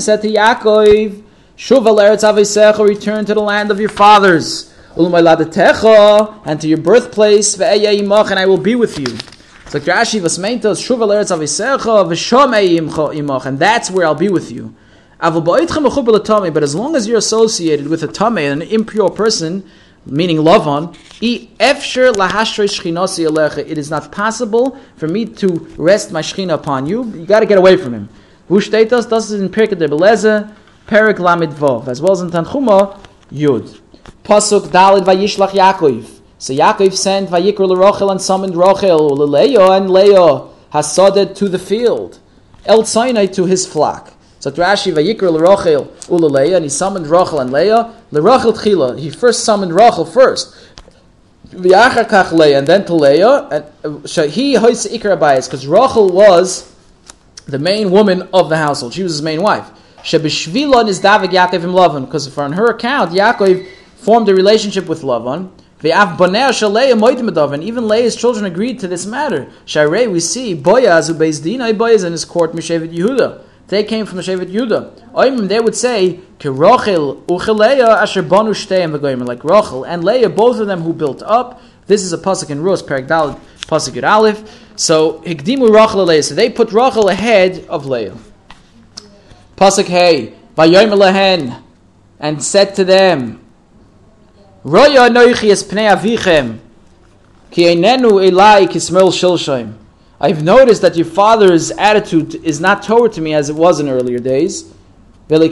said to Yaakov, Shuv return to the land of your fathers, and to your birthplace, and I will be with you. It's like and that's where I'll be with you. But as long as you're associated with a tame, an impure person, meaning Lavan, it is not possible for me to rest my shechina upon you. You got to get away from him. Vushtetas, das is in Pirkei de Beleze, Perik Lamid Vov, as well as in Tanchuma, Yud. Pasuk Dalid Vayishlach Yaakov. So Yaakov sent Vayikr LeRochel and summoned Rochel, LeLeo and Leo, Hasaded to the field, El Sinai to his flock. So Rashi Vayikr LeRochel Ulaleya, and he summoned Rochel and Leah. LeRochel Tchila, he first summoned Rochel first. And then to Leah. And uh, he hois ikra bias because Rochel was the main woman of the household. She was his main wife. She Shebishvilon is David Yaakov im Lavan because on her account Yaakov formed a relationship with Lavan. And even Leah's children agreed to this matter. Sharei, we see Boyaz who based Dina Boyaz in his court Mishevet Yehuda. They came from the Shevet Yudah. They would say, v'goyim, like Rochel and Leah, both of them who built up. This is a pasuk in Rus, Perak Dalet, pasuk Yud Aleph. So Higdimu Rochel Leah. So they put Rochel ahead of Leah. Pasuk Hey, Vayoyim lehen, and said to them, Roya noichi es pnei avichem, ki einenu elai kismel shilshaim. I've noticed that your father's attitude is not toward to me as it was in earlier days. But the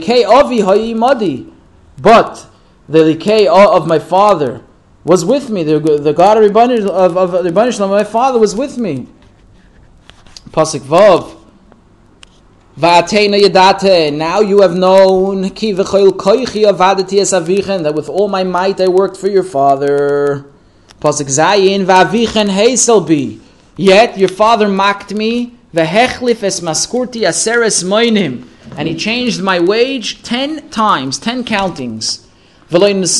likei of my father was with me. The, the God of Rebbeinu of, of my father was with me. Pasuk Vav. Now you have known that with all my might I worked for your father. Pasuk Zayin. Yet your father mocked me, vehechlif es maskurti aseres moinim, and he changed my wage ten times, ten countings. But Hashem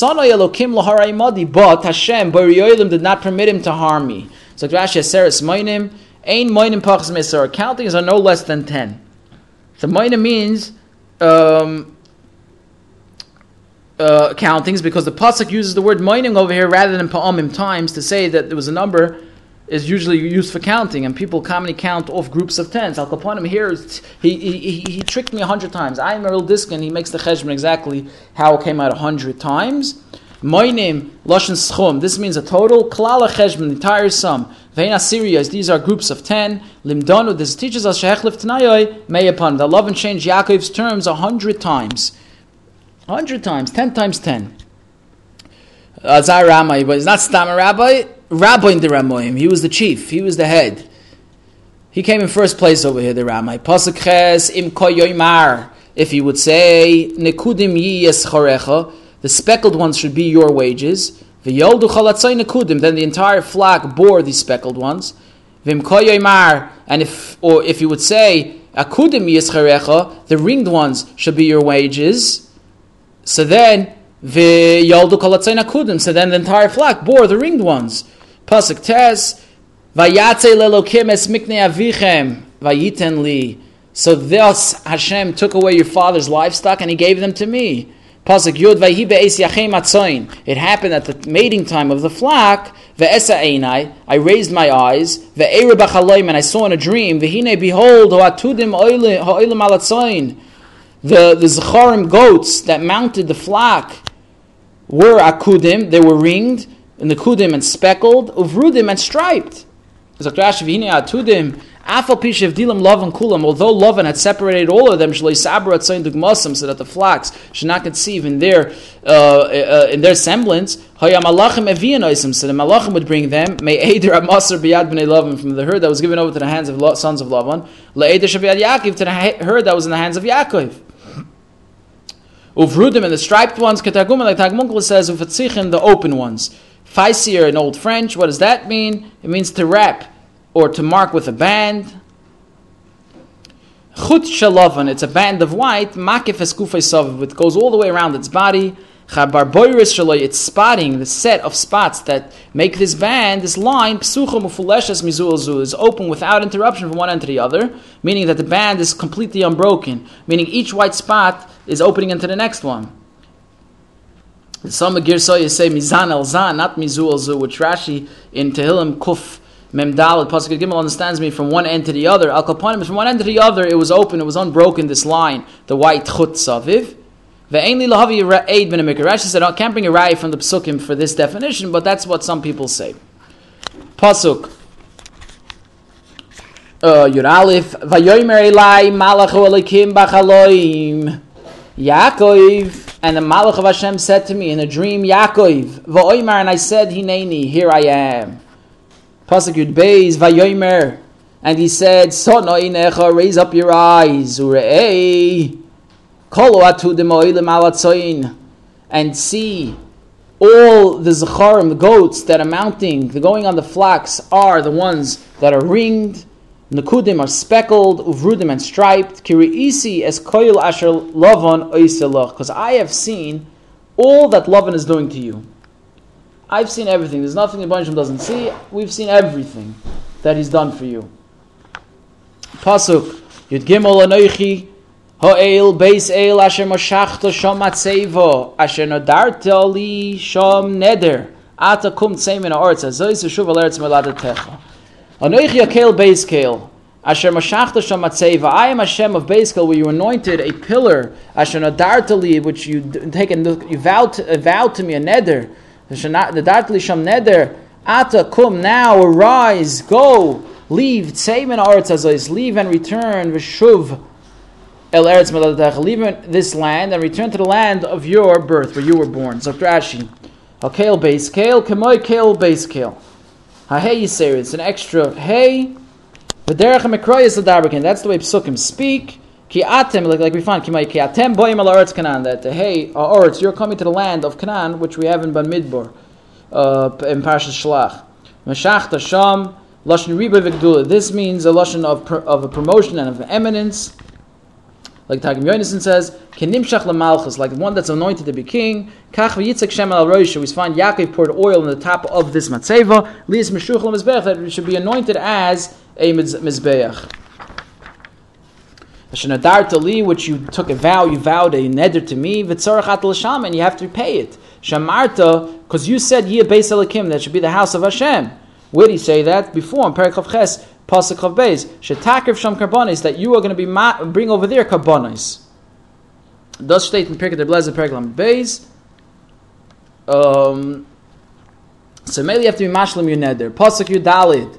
Bariyolim did not permit him to harm me. So Rashi aseres moinim, ain moinim pachas mesar. Countings are no less than ten. So moinim means um, uh, countings because the pasuk uses the word moinim over here rather than pa'amim times to say that there was a number is usually used for counting, and people commonly count off groups of tens. Al Kaponim here, he, he, he, tricked me a hundred times. I am a real disc, and he makes the cheshbon exactly how it came out a hundred times. My name, Lashon Schum, this means a total. Klala cheshbon, the entire sum. Veina Syrias, these are groups of ten. Limdonu, this teaches us Shechlif Tanayoy, may upon. The love and change Yaakov's terms a hundred times. A hundred times, ten times ten. Azar Ramai, but it's not Stam Rabbi, Rabbi in the Ramoim. He was the chief. He was the head. He came in first place over here, the Ramai. Pasuk ches im koyoymar. If he would say, nekudim chorecha, the speckled ones should be your wages. V'yoldu chalatzay nekudim, then the entire flock bore these speckled ones. Vim koyoymar, and if, or if you would say, akudim chorecha, the ringed ones should be your wages. So then, V'yoldu kolatzay nakudim, so then the entire flock bore the ringed ones. Pasuk Tes, Vayatze lelokim es mikne avichem, vayiten li. So thus Hashem took away your father's livestock and he gave them to me. Pasuk Yud Vayhi be'es yachem atzoin. It happened at the mating time of the flock. Ve'esa einai, I raised my eyes. Ve'era b'chaloim, and I saw in a dream. Ve'hine, behold, ha'atudim ha'olim alatzayin. The the zacharim goats that mounted the flock were akudim. They were ringed, and the kudim and speckled, uvrudim and striped. Dr. Rashi, v'hine atudim Afal pishev dilam lavan kulam. Although Lavan had separated all of them, shalei sabra atzayin dugmasim, so that the flocks should not conceive in their uh, uh, in their semblance. Hayam malachim evianoisim. So the malachim would bring them. May eder amasar biyad bnei Lavan from the herd that was given over to the hands of lo- sons of Lavan. Leeder shabiyad Yaakov to the herd that was in the hands of Yaakov. Uvrudim and the striped ones. Ketagum like Tagmunkul says ufatzichin the open ones. Faisier in Old French. What does that mean? It means to wrap or to mark with a band. Chut shalavan, it's a band of white, makif eskufay which goes all the way around its body. Chabarboiris shaloi, it's spotting the set of spots that make this band, this line, psucha mufuleshes mizulzu, is open without interruption from one end to the other, meaning that the band is completely unbroken, meaning each white spot is opening into the next one. Some Girsoy say mizan el zan, not mizul which Rashi in Tehillim kuf Memdal, Pasuk Gimel understands me from one end to the other. Al Kapanim, from one end to the other, it was open, it was unbroken, this line, the white Chut Saviv. Rashi said, I can't bring a rai from the Psukim for this definition, but that's what some people say. Pasuk. Uh, Yud Aleph, Vayoymer Elai Malachu Elikim Bachaloim. Yaakov, and the Malach of Hashem said to me in a dream, Yaakov, Va'oymer, and I said, Hineni, here I am. Pasuk Yud Beis Vayomer, and he said, "Sotno inecha, raise up your eyes, urei, kolo atu demoilim alatzoin, and see." All the zacharim, the goats that are mounting, the going on the flocks, are the ones that are ringed. Nekudim are speckled, uvrudim and striped. Kiriisi es koil asher lovon oiselach. Because I have seen all that Lavan is doing to you. I've seen everything. There's nothing the Bansham doesn't see. We've seen everything that he's done for you. Pasuk Yud Gimel Anoichi Ha'el Beis El Asher Moshachto Shom Atzevo Asher Nodarta Li Shom Neder Ata Kum Tzeim In Ha'ortz Azoy Seshuv Al Eretz Anoichi Akel Beis Kel Asher Mashachta Shom Atzeva. I am Hashem of Beiskel, where you anointed a pillar, Asher Nadartali, which you taken, you vowed to, vowed to me a neder. The dartli sham neder. Ata kum now arise go leave tzeimen aretz azois leave and return v'shuv el eretz meladach leave this land and return to the land of your birth where you were born. So Rashi, a kale base kale kemoy kale base kale. Ha hey yisir it's an extra hey. V'derech ha'mekroyes adabrakin. That's the way psukim speak. Ki atem, like, like we find, ki atem boyim al Eretz Canaan, that, hey, Eretz, you're coming to the land of Canaan, which we have in Bamidbar, uh, in Parshas Shlach. Meshach Tasham, Lashon Riba Vigdula. This means a Lashon of, of a promotion and of eminence. Like Tagim Yonason says, Kenimshach Lamalchus, like the one that's anointed to be king. Kach v'yitzek Shem al Rosh, we find Yaakov poured oil on the top of this matzeva. Lias Meshuch Mizbeach, that it should be anointed as a Mizbeach. Li, which you took a vow, you vowed a neder to me, v'tzorach and you have to pay it. Shamarta, because you said yeh beis elikim, that should be the house of Hashem. Where did he say that? Before, in Perek Ches, Pasuk of Beis, shetakir sham karbonis, that you are going to be ma- bring over there karbonis. Does state in Perek Blazer Perek Lam Beis. Um, so maybe you have to be mashlim your neder. Pasuk Yudalid.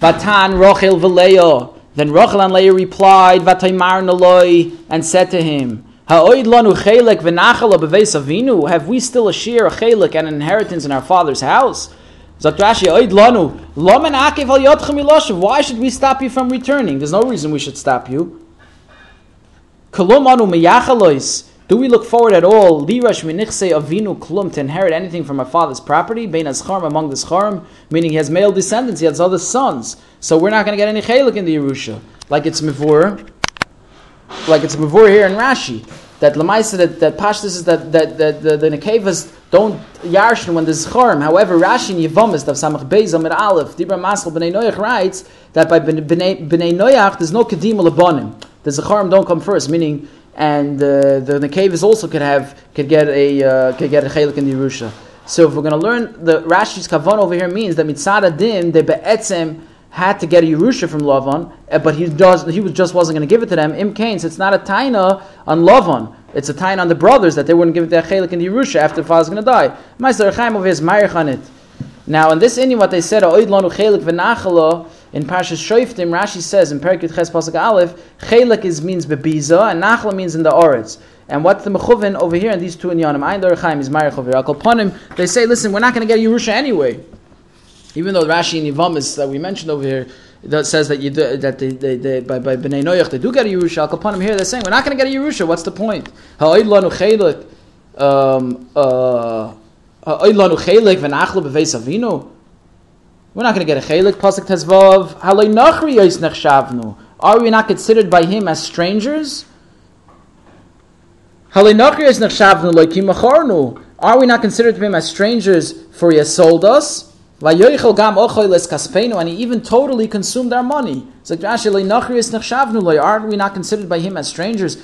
Vatan Rochel V'leyo. Then Rachel and Leah replied, Vataymar Naloi, and said to him, Ha'oid lanu avinu. Have we still a share, a chelek, and an inheritance in our father's house? Why should we stop you from returning? There's no reason we should stop you. Do we look forward at all, lirash minichse avinu klum, to inherit anything from our father's property, bein azcharim among the scharim, meaning he has male descendants, he has other sons, so we're not going to get any chelik in the Yerusha, like it's mivur, like it's mivur here in Rashi, that lemaisa that that pashtus is that that, that the, the nekevas don't yarshin when there's charim. However, Rashi in Yevamis the Samach Beis Amid Aleph Dibra Maskal Bnei Noach writes that by Bnei, Noach there's no kedim lebanim. The zacharim don't come first, meaning and uh, the Nekevis also could have could get a uh, could get a chelik in the Yerusha. So if we're going to learn the Rashi's kavan over here means that mitzad din the be'etzem had to get a Yerusha from Lavan, eh, but he does he was just wasn't going to give it to them. Im Kain, so it's not a taina on Lavan. It's a taina on the brothers that they wouldn't give their chelik in the Yerusha after the father's going to die. Meister Chaim over here is on it. Now in this Indian, what they said, Oid lanu chelik v'nachala in Parshas Shoiftim, Rashi says in Perikut Ches Pasuk Aleph, chelik is means bebiza and nachla means in the oritz. And what's the mechuvin over here in these two inyanim? Ayin Dor Chaim is Marich over here. They say, listen, we're not going to get Yerusha anyway. Even though Rashi and Yivamis that we mentioned over here that says that you do, that they, they, they, by, by Bnei Noyach they do get a Yerusha. Al here they're saying we're not going to get a Yerusha. What's the point? Um, uh. We're not going to get a chelik. Pasuk tezvav. Are we not considered by him as strangers? Are we not considered to him as strangers for he has sold us? And he even totally consumed our money. It's like, aren't we not considered by him as strangers?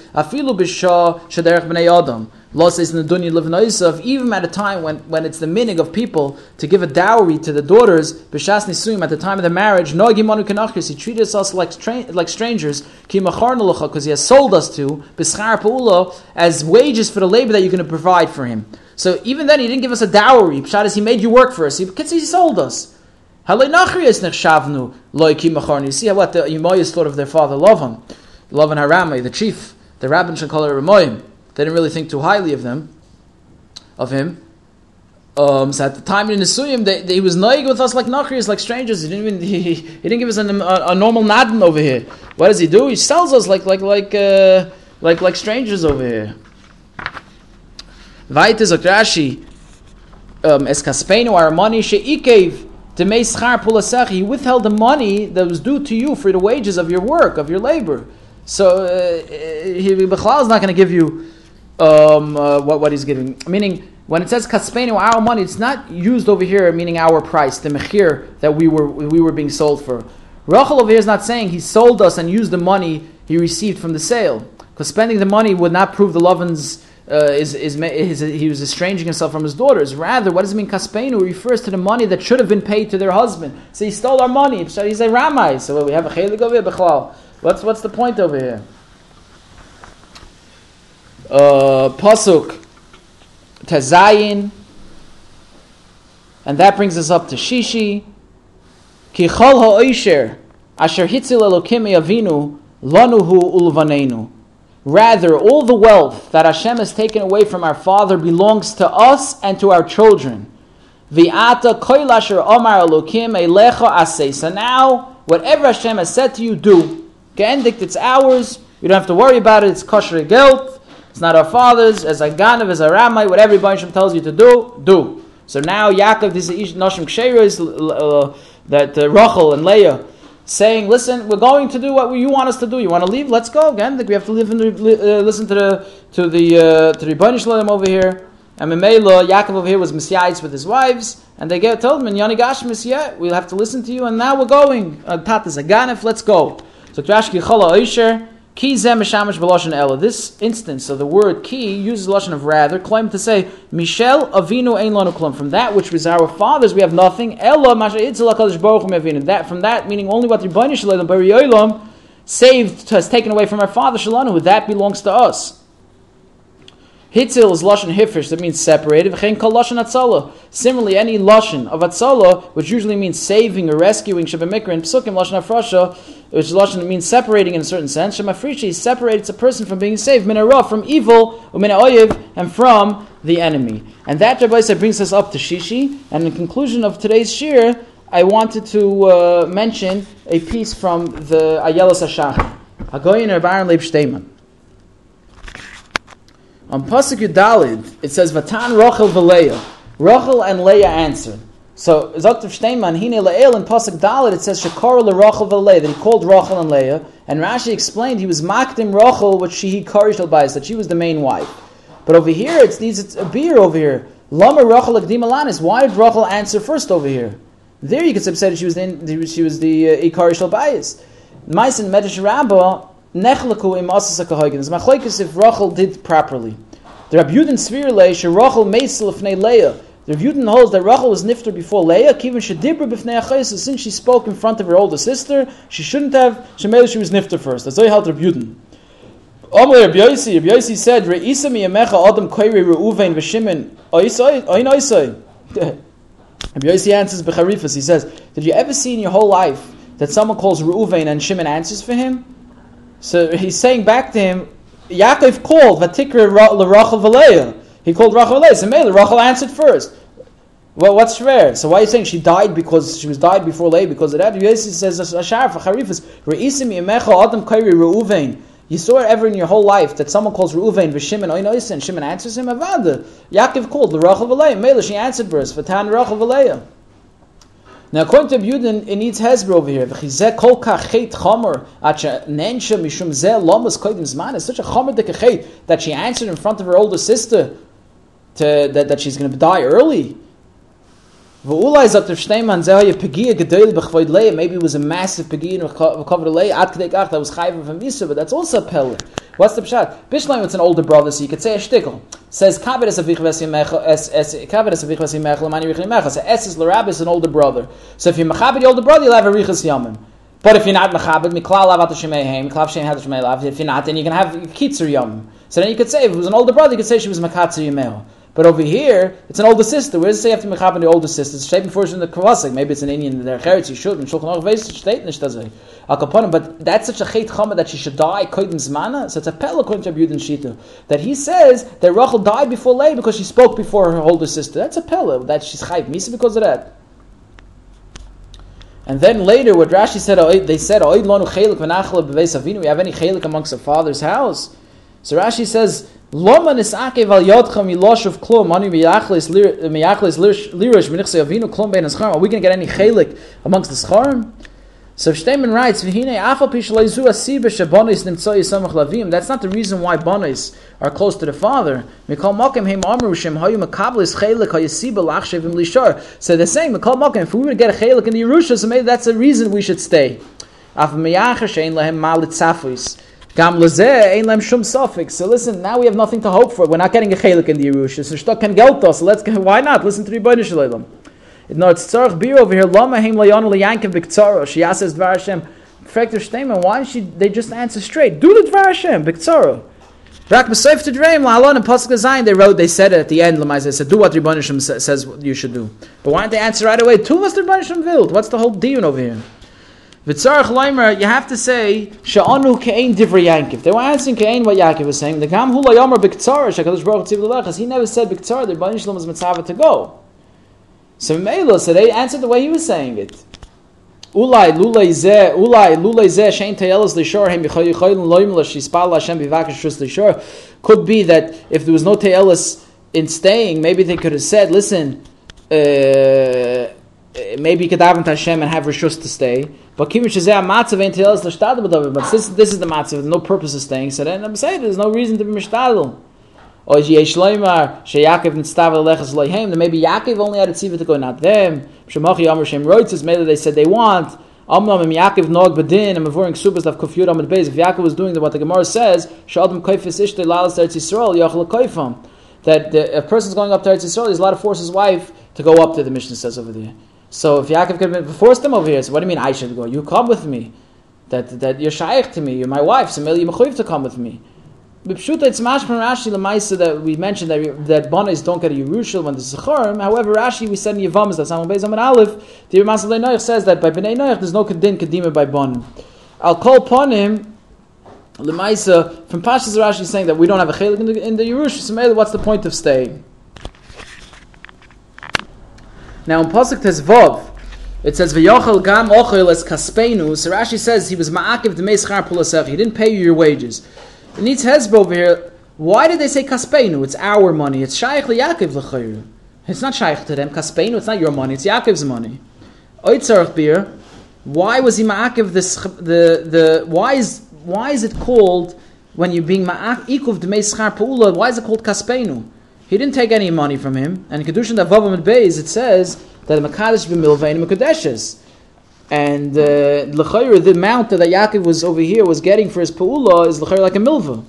Law says in the dunya live even at a time when, when it's the meaning of people to give a dowry to the daughters, b'shas nisuyim at the time of the marriage, no gimanu kanachris, he treated us like, like strangers, because he has sold us to, b'schar pa'ula, as wages for the labor that you're going to provide for him. So even then, he didn't give us a dowry. Pshat is he made you work for us. He, he sold us. You see how what the Yemoyas thought of their father Lavan, Lavan Haramai, the chief, the call it Ramoyim. They didn't really think too highly of them, of him. Um, so at the time in Nisuyim, they, they, he was naig with us like nachrias, like strangers. He didn't even he, he didn't give us a, a, normal nadin over here. What does he do? He sells us like like like uh, like like strangers over here. Weiter sagt Rashi, um, es kaspeinu our money she'ikev demei schar pulasech. He withheld the money that was due to you for the wages of your work of your labor. So uh, he is not going to give you um, uh, what, what he's giving. Meaning, when it says kaspeinu, our money, it's not used over here, meaning our price, the mechir that we were we were being sold for. Rachel over here is not saying he sold us and used the money he received from the sale, because spending the money would not prove the Lavan's uh, is, is, is, he was estranging himself from his daughters. Rather, what does it mean kaspeinu? refers to the money that should have been paid to their husband. So he stole our money. So He's a ramai. So we have a chelik over here. What's what's the point over here? Uh, pasuk tezayin, and that brings us up to shishi. Ki chol ha'oisher asher hitzil elokim avinu lanuhu ulvanenu. Rather, all the wealth that Hashem has taken away from our father belongs to us and to our children. Vi'ata koilasher omar elokim elecha asay. So now, whatever Hashem has said to you, do. Geendikt, it's ours. You don't have to worry about it. It's kosher guilt. It's not our fathers, as a Ganav, as a Ramai, whatever Yibashim tells you to do, do. So now Yaakov, this is Nashim Ksheris, uh, that uh, Rachel and Leah, saying, listen, we're going to do what you want us to do. You want to leave? Let's go. Again, we have to live and uh, listen to the to the uh, to Rebbeinu over here. And Memela, Yaakov over here was Messiahs with his wives, and they get told him, Yani Gash Messiah, we'll have to listen to you, and now we're going. Uh, Tat is a Ganef, let's go. So Trashki Chala Oisher, Ki zem mishamish b'loshen ela. This instance of the word ki uses the lashon of rather, claim to say Michel avinu ein lanu klum. From that which was our fathers, we have nothing. Ela masha itzel hakadosh baruch hu That from that meaning only what Rebbeinu Shalom Bari saved has taken away from our father Shalanu. That belongs to us. Hitzil is lashon hifish that means separated. V'chein kol lashon atzala. Similarly, any lashon of atzala, which usually means saving or rescuing, shabamikra and psukim lashon afrasha, which lashon means separating in a certain sense. Shemafrishi separates a person from being saved, minarah from evil, umina oyev, and from the enemy. And that Rabbi said brings us up to Shishi. And in conclusion of today's shir, I wanted to uh, mention a piece from the Ayelos Hashach. Hagoyin Baron Leib Shteinman. On Pasuk Yudalid, it says, Vatan Rachel v'Leah. Rachel and Leah answered. So, Zoktav Shteinman, Hine Le'el, in Pasuk Dalid, it says, Shakar Rachel v'Leah, that he called Rachel and Leah. And Rashi explained he was Makdim Rachel, which she he Karish that she was the main wife. But over here, it's, it's a beer over here. Lama Rachel Akdim Alanis. Why did Rachel answer first over here? There you could have said she was the, she was the uh, Ikarish Albayis. Meisin Medish Rabbah, Nechlaku im Asas HaKahoigin. It's machlekes if Rachel did properly. The Rabbi Yudin Svirle, she Rachel Meisel Fnei Leah, The Yudin holds that Rachel was nifter before Leah, Kivin Shadibra b'fnei achayis, since she spoke in front of her older sister, she shouldn't have, she made she was nifter first. That's why held Rabbi Yudin. Omer Rabbi Yossi, Rabbi Yossi said, Re'isa miyamecha adam koiri Reuven v'shimin, oisoi, oin oisoi. Rabbi Yossi answers b'charifas, he says, did you ever see in your whole life that someone calls Reuven and Shimon answers for him? So he's saying back to him, Yaakov called Vatikra Rachel Valeah. He called Rachel Valeah. So maybe Rachel answered first. Well, what's rare? So why are you saying she died because she was died before Leah because of that? Yossi says Ashar for Charifas Reisim Yemecha Adam Kairi Reuven. You saw ever in your whole life that someone calls Reuven v'Shimon Oinois and Shimon answers him Avada. Yaakov called the Rachel Valeah. Mela she answered first. Vatan Rachel Valeah. Now, according to Yudin, it needs Hezbollah over here. Such a chomer that she answered in front of her older sister to, that, that she's going to die early. Maybe it was a massive pegia in kedei kach that was chayv from Yisra, but that's also a peller. What's the pshat? Bishleim it's an older brother, so you could say a shtickle. Says kabed es avich v'simechel es es kabed es avich v'simechel mani richli mechel. So es is l'rab is an older brother. So if you're mechabed the older brother, you'll have a richas yamim. But if you're not mechabed, miklal lav at shemei heim, miklal shem had shemei lav. If you're not, then you can have kitzer yamim. So then you could say if it was an older brother, you could say she was makatzer yamel. But over here, it's an older sister. Where does it say to mechaben the older sister? It's straight before in the Kavasik. Maybe it's an Indian, their cheretz, you should. Shulchan Aruch Veis, state nicht das Akaponim. But that's such a chet chama that she should die koidim zmana. So it's a pel according Yudin Shita. That he says that Rachel died before Leah because she spoke before her older sister. That's a pel that she's chayv misa because of that. And then later, what Rashi said, they said, "Oid lanu chelik v'nachla b'veis avinu." We have any chelik amongst our father's house. So Rashi says, Loma miyachlis lirish minichse avinu. Are we going to get any chelik amongst the scharm? So Shteinman writes, "V'hine afal pishalayzu asiba shabonis nimtzoi samach lavim." That's not the reason why bonis are close to the father. Mikol makim heim hayu makablis chelik hayasiba lachshevim lishar. So they're saying mikol makim. If we were to get a chelik in the Yerusha, so maybe that's a reason we should stay. Af miyacher shein. Gam ein lem shum suffix. So listen, now we have nothing to hope for. We're not getting a chelik in the Yerusha. So shtok can gelt So let's go. Why not? Listen to Rebbeinu Shalom. No, it's tzarich beer over here. Lama heim layonu liyankim b'ktzaro. She asks Dvar Hashem. Perfect statement. Why she? They just answer straight. Do the Dvar Hashem b'ktzaro. Rak b'seif to dream lahalon and pasuk zayin. They wrote. They said it at the end. Lamai said, "Do what Rebbeinu Shalom says you should do." But why don't they answer right away? Tu was Rebbeinu Shalom. What's the whole deal over here? V'tzarech leimer, you have to say she'anu ke'ein divrei Yankiv. They were answering ke'ein what Yaakov was saying. The gam hula yomer b'ktzar shekadosh baruch tziv l'lechas. He never said b'ktzar. The Rebbeinu Shalom mitzvah to go. So Melo, so they answered the way he was saying it. Ulai lulay ze ulai lulay ze shein tayelas lishor hem yichoy yichoy loyim l'shispal Hashem bivakish shus lishor. Could be that if there was no tayelas in staying, maybe they could have said, "Listen." Uh, Uh, maybe you could daven to Hashem and have rishus to stay. But us But this this is the matzav. No purpose of staying. So then I'm saying there's no reason to be mishtadel. Or yesh loymar sheyakov nitstav lechas loyhem. Then maybe Yaakov only had a tziva to go, not them. Shemachi Amar Shem Roitzes. Maybe they said they want. Amnam and Yaakov nog bedin and avoring subas of kofyud amid beis. If Yaakov was doing what the Gemara says, shadam koifis ishtei lalas eretz Yisrael yachal koifam. That the, a person's going up to Eretz Yisrael, he's lot of force his wife to go up there. The Mishnah says over there. So if Yaakov could have forced them over here, so what do you mean I should go? You come with me. That, that you're shaykh to me, you're my wife, so you're to come with me. B'pshuta, it's mashman Rashi lemaisa that we mentioned that that bonis don't get a Yerushal when there's Zecharim. However, Rashi we said in Yavamas that Samuel Beis Amid Aleph, the Ramas Noach says that by Bnei Noach there's no kedin kedima by bonim. I'll call upon him. Lemaisa uh, from Pashas Rashi saying that we don't have a chelik in the, in the. So what's the point of staying? Now in Pasuk Tezvav, it says V'yochel gam ochel es kaspeinu. So Rashi says he was ma'akiv d'meischar pulasech. He didn't pay you your wages. It needs hezbo over here. Why did they say kaspeinu? It's our money. It's shaykh liyakiv l'chayru. It's not shaykh to them. Kaspeinu. It's not your money. It's Yaakov's money. Oitzarach beer. Why was he ma'akiv this? The the why is why is it called when you're being ma'akiv d'meischar pu'ula? Why is it called kaspeinu? He didn't take any money from him. And in Kedushin Davavam and Beis, it says that the Makadesh b'milva and uh, the amount that Yaakov was over here was getting for his Pa'ula is like a milva.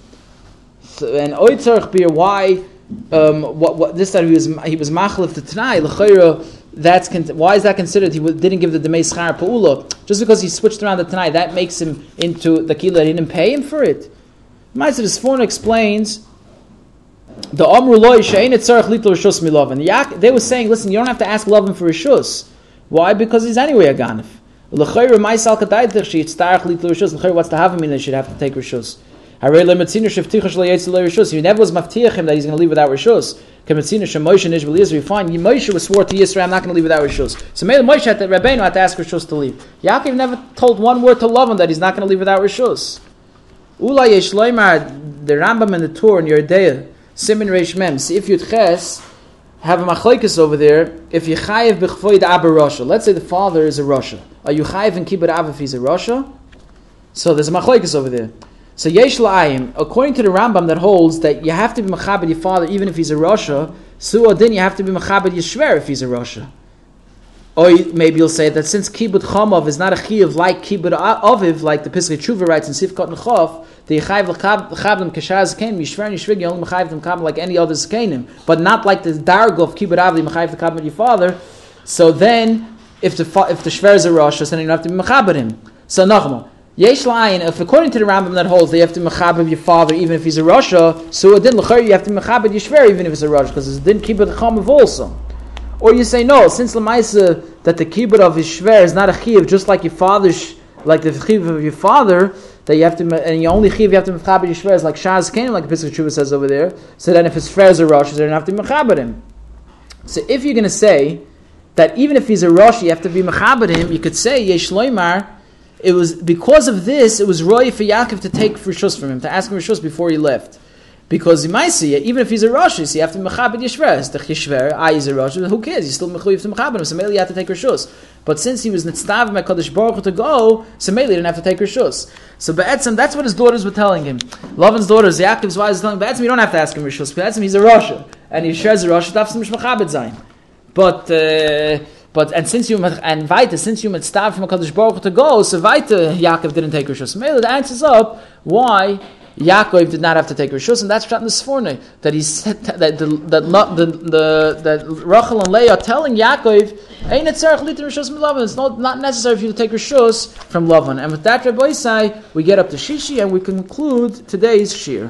So, and Oitzarch beer, why um, what, what this time he was he was machlif to Tanai, l'chayra, that's con- why is that considered? He w- didn't give the demei schar pa'ula just because he switched around the Tanai. That makes him into the kila. He didn't pay him for it. Ma'aser Sforno explains the Amru loy she'ein etzarech litl rishus milovin. They were saying, listen, you don't have to ask Lovin for rishus. Why? Because he's anyway a ganif. L'chayr ma'isal kadaytich she yitztarech litl rishus. L'chayr, what's the havamina? They should have to take rishus. Harei lemetziner shefticha shlo yetzel rishus. He never was maftiach him that he's going to leave without rishus. Kemetziner shemoisha nishbel Yisrael. Fine, Moshe was swore to Yisrael, I'm not going to leave without rishus. So maybe Moshe had to, Rabbeinu had to ask rishus to leave. Yaakov never told one word to Lovin that he's not going to leave without rishus. Ula yesh loymar the Rambam and the Torah in Yerdea Simin Reish Mem. See if you'd ches have a machlekes over there. If you chayiv b'chvoid abba Rasha, let's say the father is a Rasha. Are you chayiv in kibbut av if he's a Rasha? So there's a machlekes over there. So yesh la'ayim, according to the Rambam that holds that you have to be machabed your father even if he's a Rasha. Su'odin you have to be machabed yishver if he's a Rasha. Or maybe you'll say that since kibbut chamav is not a chiyuv like kibbut aviv, like the Piskei Tshuva writes in Sifkot Nechav, the Yechayiv l'chavdem kashaz kenim yishver yishvig you only mechayiv them kam like any other kenim, but not like the dargo of kibbut aviv mechayiv the kam your father. So then, if the if the shver is a rosh, then you don't have to be mechaber him. So nachma. Yesh la'ayin, if according to the Rambam that holds, they have to mechaber your father even if he's a Rasha, so then l'chayr you have to mechaber your shver even if it's a Rasha, because it's din kibbut chamav also. Or you say no, since Lamaisa that the kibbut of his shver is not a chiv, just like your father's, like the chiv of your father, that you have to, and you only chiv you have to mechaber your shver is like Shaz Kain, like Pesach Shuvah says over there. So then if his shver is a rosh, you have to mechaber him. So if you're going to say that even if he's a rosh, you have to be mechaber him, you could say Yesh Loimar. It was because of this. It was roy for Yaakov to take rishus from him, to ask him before he left. Because see, it, even if he's a Rosh, you have to mechabed Yishver. The Yishver, I is a Rosh, who cares? He's still mechuyev to mechabed him. So maybe you have to take Rishus. But since he was nitztav my Kodesh Baruch to go, so didn't have to take Rishus. So Be'etzim, that's what his daughters were telling him. Lavan's daughters, Yaakov's wives, telling him, Be'etzim, you don't have to ask him Rishus. Be'etzim, he's a Rosh. And he shares a Rosh, du mich mechabed. But, uh, but and since you and weiter, since you mitztav from Kodesh Baruch to go, so weiter Yaakov didn't take Rishus. Maybe the answers up why Yaakov did not have to take Rishus, and that's shot in the Sforno that he said that the that the, the that Rachel and Leah are telling Yaakov, "Ain't it Rishus? It's not not necessary for you to take Rishus from Lavan." And with that, Rabbi Isai, we get up to Shishi and we conclude today's shir.